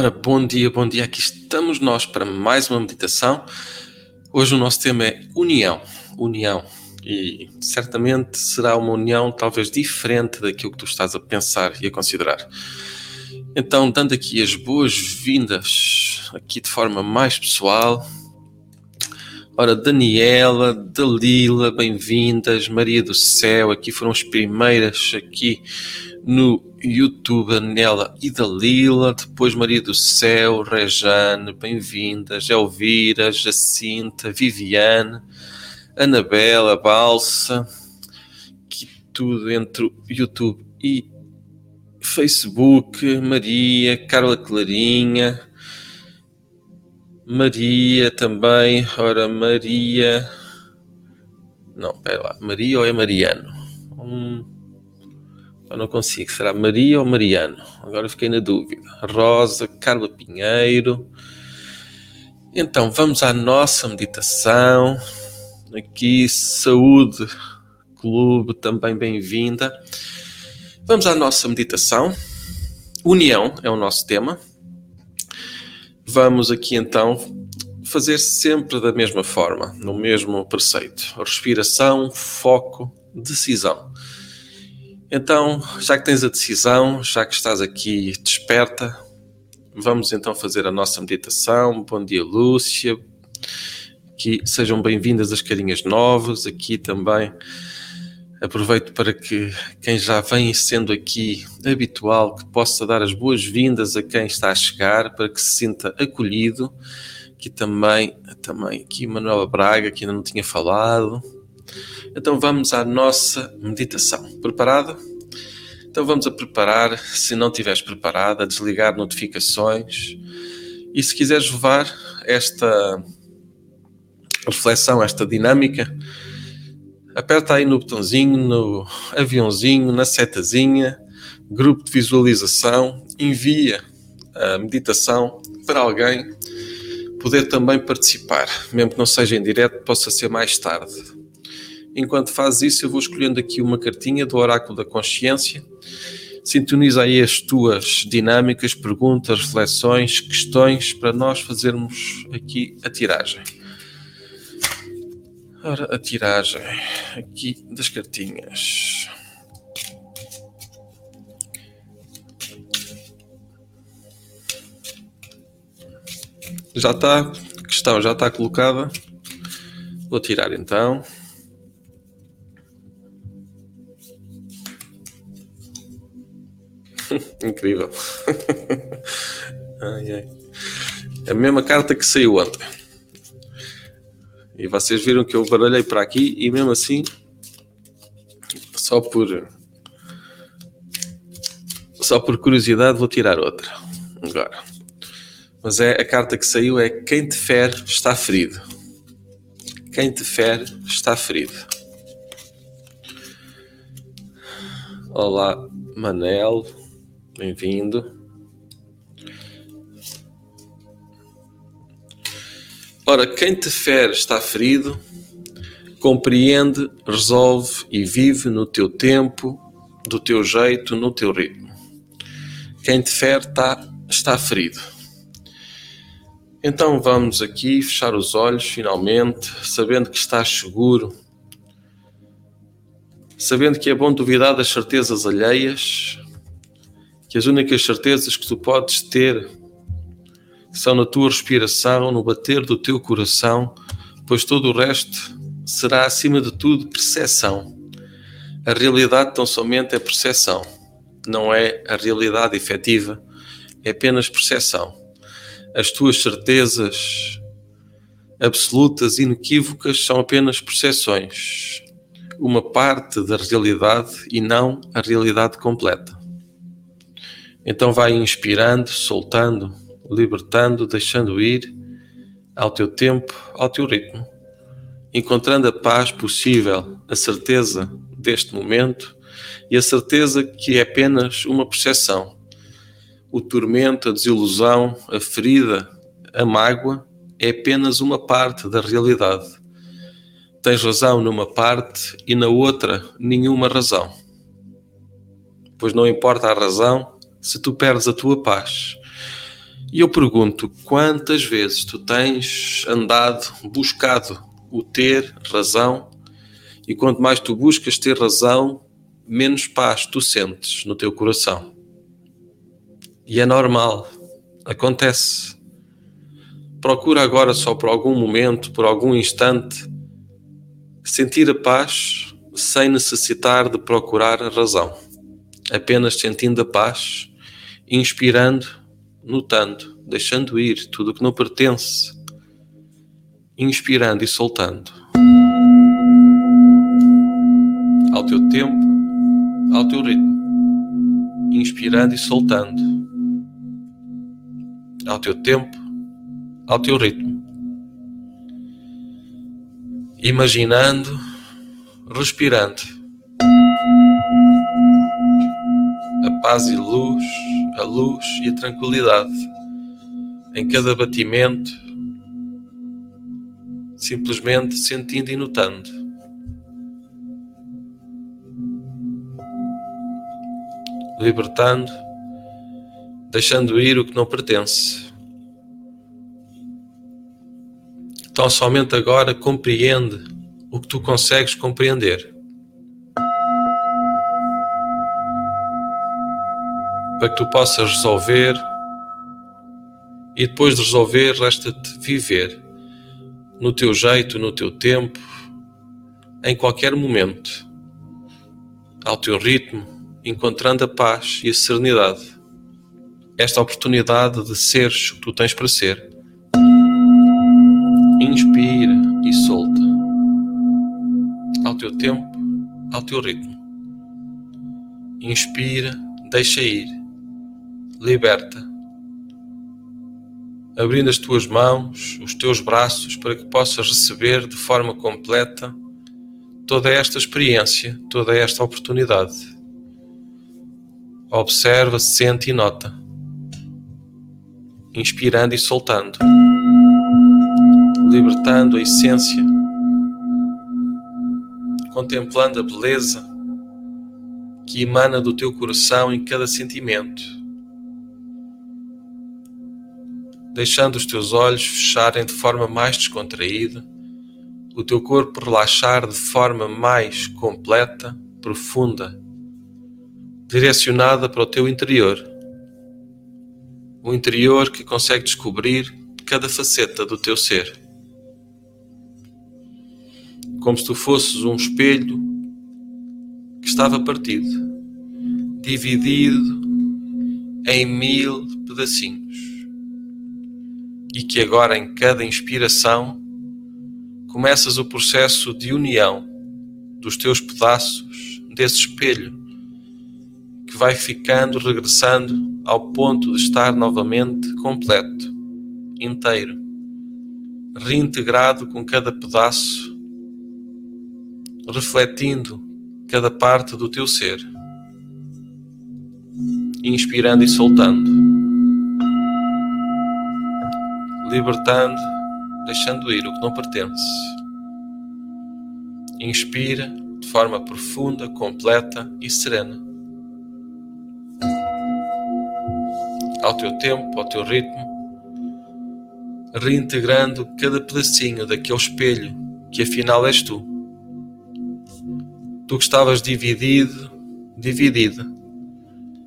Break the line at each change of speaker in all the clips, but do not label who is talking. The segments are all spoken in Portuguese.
Ora, bom dia, bom dia. Aqui estamos nós para mais uma meditação. Hoje o nosso tema é união. União. E certamente será uma união talvez diferente daquilo que tu estás a pensar e a considerar. Então, dando aqui as boas-vindas, aqui de forma mais pessoal. Ora, Daniela, Dalila, bem-vindas. Maria do Céu, aqui foram as primeiras aqui no YouTube, Anela e Dalila, depois Maria do Céu, Rejane, bem-vindas, Elvira, Jacinta, Viviane, Anabela, Balsa, que tudo entre o YouTube e Facebook, Maria, Carla Clarinha, Maria também, ora Maria, não, pera lá, Maria ou é Mariano? Hum, eu não consigo, será Maria ou Mariano? Agora fiquei na dúvida. Rosa, Carla Pinheiro. Então, vamos à nossa meditação. Aqui, saúde, clube, também bem-vinda. Vamos à nossa meditação. União é o nosso tema. Vamos aqui então fazer sempre da mesma forma, no mesmo preceito: respiração, foco, decisão. Então, já que tens a decisão, já que estás aqui desperta, vamos então fazer a nossa meditação. Bom dia, Lúcia. Aqui sejam bem-vindas as carinhas novas. Aqui também aproveito para que quem já vem sendo aqui habitual, que possa dar as boas-vindas a quem está a chegar, para que se sinta acolhido. Aqui também, também aqui Manuela Braga, que ainda não tinha falado. Então vamos à nossa meditação. Preparado? Então vamos a preparar, se não estiveres preparado, a desligar notificações. E se quiseres levar esta reflexão, esta dinâmica, aperta aí no botãozinho, no aviãozinho, na setazinha, grupo de visualização, envia a meditação para alguém poder também participar, mesmo que não seja em direto, possa ser mais tarde. Enquanto fazes isso, eu vou escolhendo aqui uma cartinha do Oráculo da Consciência. Sintoniza aí as tuas dinâmicas, perguntas, reflexões, questões para nós fazermos aqui a tiragem. Ora, a tiragem aqui das cartinhas. Já está, questão já está colocada. Vou tirar então. Incrível. ai, ai. A mesma carta que saiu ontem. E vocês viram que eu baralhei para aqui e mesmo assim, só por só por curiosidade vou tirar outra. Agora. Mas é a carta que saiu é quem te fere está ferido. Quem te fere está ferido. Olá, Manel. Bem-vindo. Ora, quem te fere está ferido, compreende, resolve e vive no teu tempo, do teu jeito, no teu ritmo. Quem te fere está, está ferido. Então vamos aqui fechar os olhos finalmente, sabendo que estás seguro, sabendo que é bom duvidar das certezas alheias, que as únicas certezas que tu podes ter são na tua respiração, no bater do teu coração, pois todo o resto será, acima de tudo, percepção. A realidade tão somente é percepção, não é a realidade efetiva, é apenas percepção. As tuas certezas absolutas inequívocas são apenas percepções, uma parte da realidade e não a realidade completa. Então vai inspirando, soltando, libertando, deixando ir ao teu tempo, ao teu ritmo, encontrando a paz possível, a certeza deste momento e a certeza que é apenas uma percepção. O tormento, a desilusão, a ferida, a mágoa é apenas uma parte da realidade. Tens razão numa parte e na outra nenhuma razão. Pois não importa a razão, se tu perdes a tua paz. E eu pergunto: quantas vezes tu tens andado, buscado o ter razão, e quanto mais tu buscas ter razão, menos paz tu sentes no teu coração. E é normal, acontece. Procura agora, só por algum momento, por algum instante, sentir a paz sem necessitar de procurar a razão. Apenas sentindo a paz, inspirando, notando, deixando ir tudo o que não pertence, inspirando e soltando. Ao teu tempo, ao teu ritmo, inspirando e soltando. Ao teu tempo, ao teu ritmo. Imaginando, respirando. A paz e luz, a luz e a tranquilidade em cada batimento, simplesmente sentindo e notando. Libertando, deixando ir o que não pertence. Então, somente agora compreende o que tu consegues compreender. Para que tu possas resolver e depois de resolver, resta-te viver no teu jeito, no teu tempo, em qualquer momento, ao teu ritmo, encontrando a paz e a serenidade. Esta oportunidade de seres o que tu tens para ser Inspira e solta. Ao teu tempo, ao teu ritmo. Inspira, deixa ir. Liberta. Abrindo as tuas mãos, os teus braços, para que possas receber de forma completa toda esta experiência, toda esta oportunidade. Observa, sente e nota. Inspirando e soltando libertando a essência, contemplando a beleza que emana do teu coração em cada sentimento, deixando os teus olhos fecharem de forma mais descontraída, o teu corpo relaxar de forma mais completa, profunda, direcionada para o teu interior. O interior que consegue descobrir cada faceta do teu ser como se tu fosses um espelho que estava partido, dividido em mil pedacinhos, e que agora, em cada inspiração, começas o processo de união dos teus pedaços desse espelho, que vai ficando, regressando ao ponto de estar novamente completo, inteiro, reintegrado com cada pedaço refletindo cada parte do teu ser, inspirando e soltando, libertando, deixando ir o que não pertence. Inspira de forma profunda, completa e serena. Ao teu tempo, ao teu ritmo, reintegrando cada pedacinho daquele espelho que afinal és tu Tu que estavas dividido, dividida,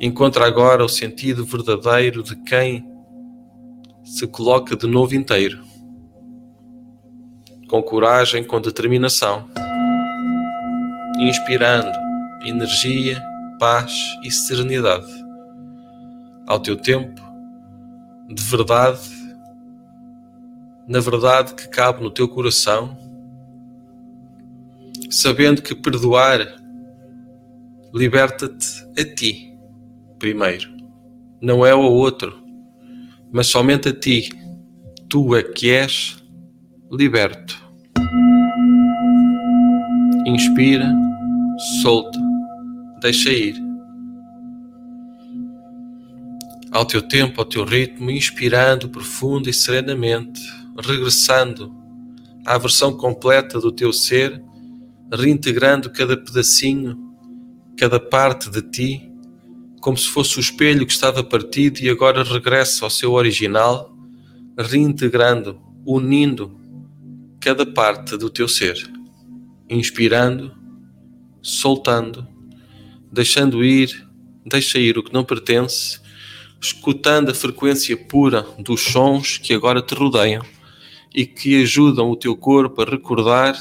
encontra agora o sentido verdadeiro de quem se coloca de novo inteiro, com coragem, com determinação, inspirando energia, paz e serenidade ao teu tempo, de verdade, na verdade que cabe no teu coração sabendo que perdoar liberta-te a ti primeiro, não é ao outro, mas somente a ti. Tu é que és liberto. Inspira, solta, deixa ir. Ao teu tempo, ao teu ritmo, inspirando profundo e serenamente, regressando à versão completa do teu ser reintegrando cada pedacinho, cada parte de ti como se fosse o espelho que estava partido e agora regressa ao seu original, reintegrando, unindo cada parte do teu ser, inspirando, soltando, deixando ir, deixa ir o que não pertence, escutando a frequência pura dos sons que agora te rodeiam e que ajudam o teu corpo a recordar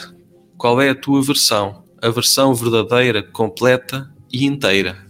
qual é a tua versão, a versão verdadeira, completa e inteira.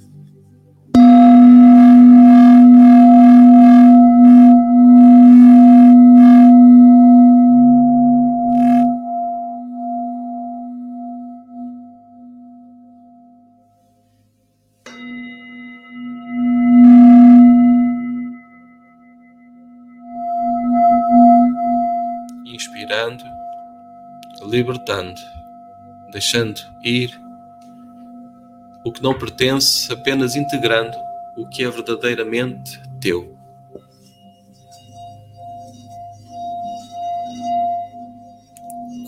Libertando, deixando ir o que não pertence, apenas integrando o que é verdadeiramente teu.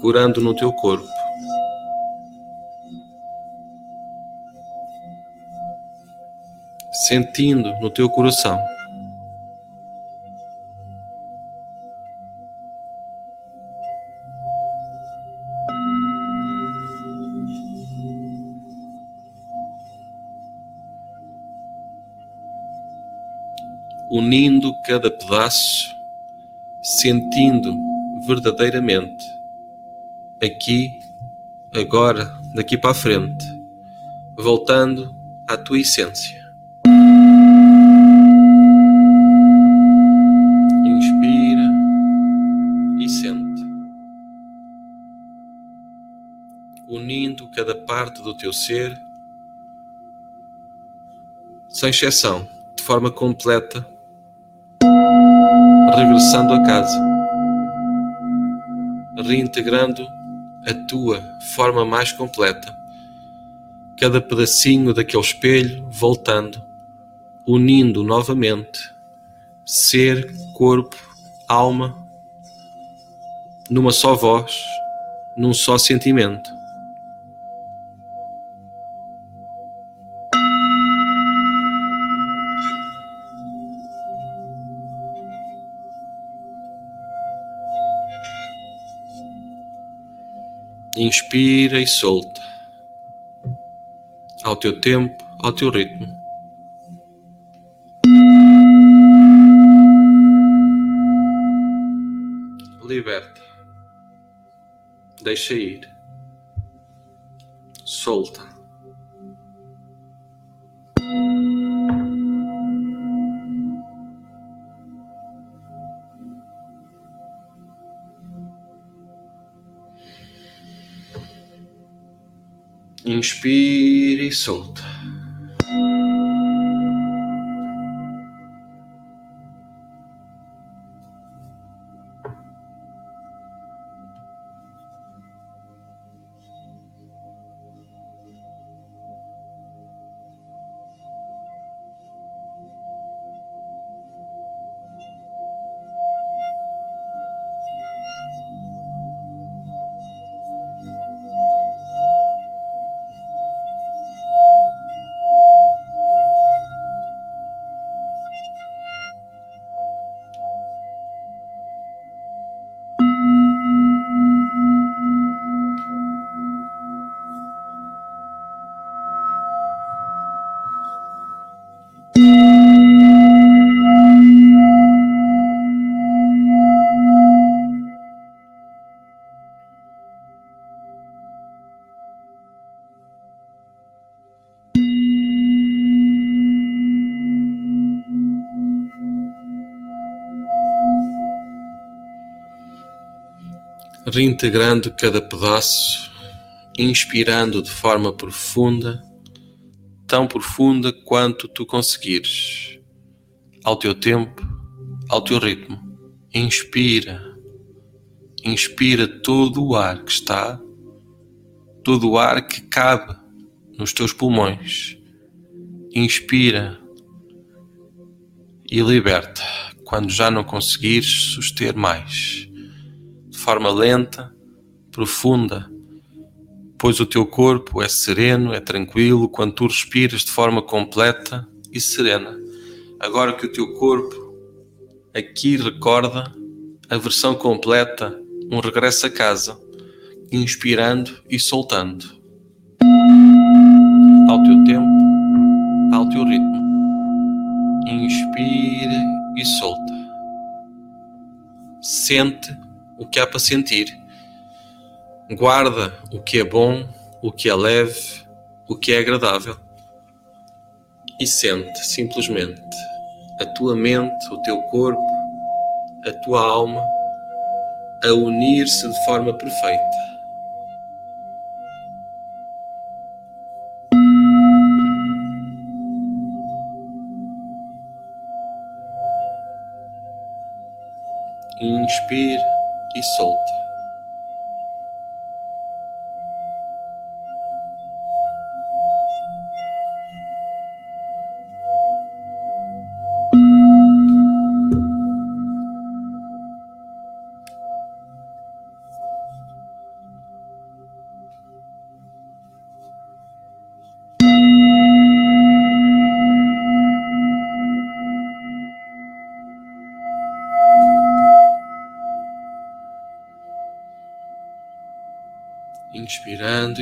Curando no teu corpo. Sentindo no teu coração. Unindo cada pedaço, sentindo verdadeiramente aqui, agora, daqui para a frente, voltando à tua essência. Inspira e sente, unindo cada parte do teu ser, sem exceção, de forma completa regressando a casa, reintegrando a tua forma mais completa, cada pedacinho daquele espelho voltando, unindo novamente ser, corpo, alma, numa só voz, num só sentimento. Inspira e solta. Ao teu tempo, ao teu ritmo. Liberta. Deixa ir. Solta. Inspira e solta. Reintegrando cada pedaço, inspirando de forma profunda, tão profunda quanto tu conseguires, ao teu tempo, ao teu ritmo. Inspira, inspira todo o ar que está, todo o ar que cabe nos teus pulmões. Inspira e liberta quando já não conseguires suster mais forma lenta, profunda, pois o teu corpo é sereno, é tranquilo quando tu respiras de forma completa e serena, agora que o teu corpo aqui recorda a versão completa, um regresso a casa, inspirando e soltando. Ao teu tempo, ao teu ritmo. Inspira e solta. Sente o que há para sentir. Guarda o que é bom, o que é leve, o que é agradável. E sente simplesmente a tua mente, o teu corpo, a tua alma a unir-se de forma perfeita. Inspire e solta.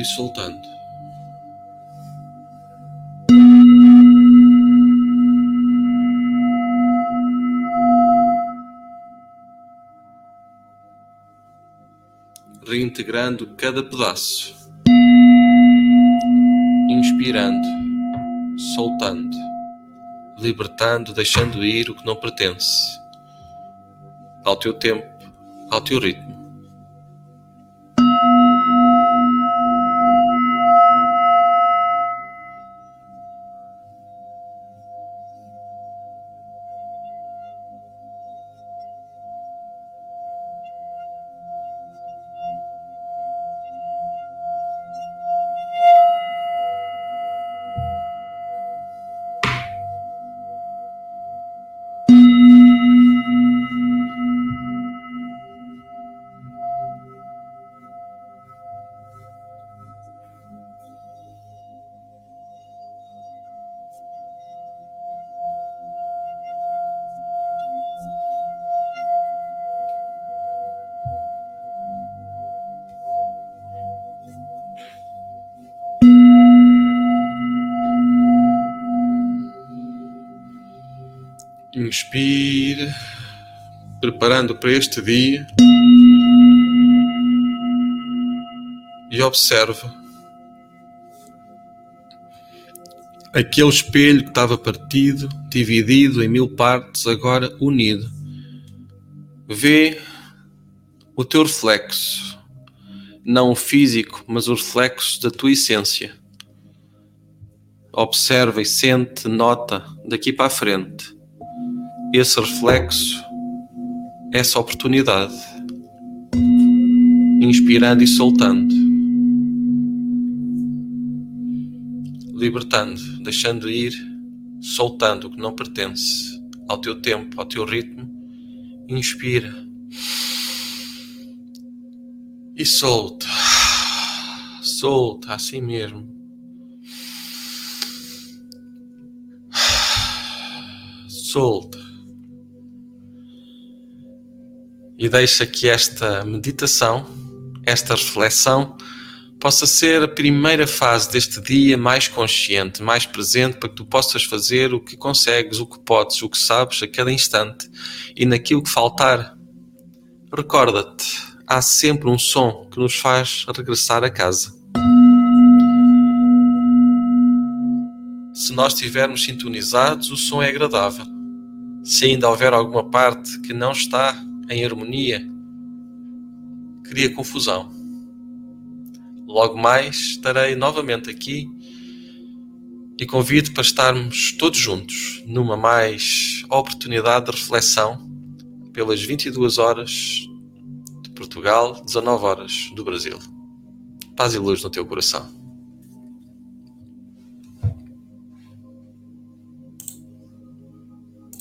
E soltando. Reintegrando cada pedaço. Inspirando, soltando, libertando, deixando ir o que não pertence. Ao teu tempo, ao teu ritmo. Inspire, preparando para este dia. E observa. Aquele espelho que estava partido, dividido em mil partes, agora unido. Vê o teu reflexo, não o físico, mas o reflexo da tua essência. Observa e sente, nota daqui para a frente esse reflexo, essa oportunidade, inspirando e soltando, libertando, deixando ir, soltando o que não pertence ao teu tempo, ao teu ritmo. Inspira. E solta, solta assim mesmo. Solta e deixa que esta meditação, esta reflexão, possa ser a primeira fase deste dia mais consciente, mais presente, para que tu possas fazer o que consegues, o que podes, o que sabes a cada instante e naquilo que faltar. Recorda-te, há sempre um som que nos faz regressar a casa. Se nós estivermos sintonizados, o som é agradável. Se ainda houver alguma parte que não está em harmonia, cria confusão. Logo mais estarei novamente aqui e convido para estarmos todos juntos numa mais oportunidade de reflexão pelas 22 horas de Portugal, 19 horas do Brasil. Paz e luz no teu coração.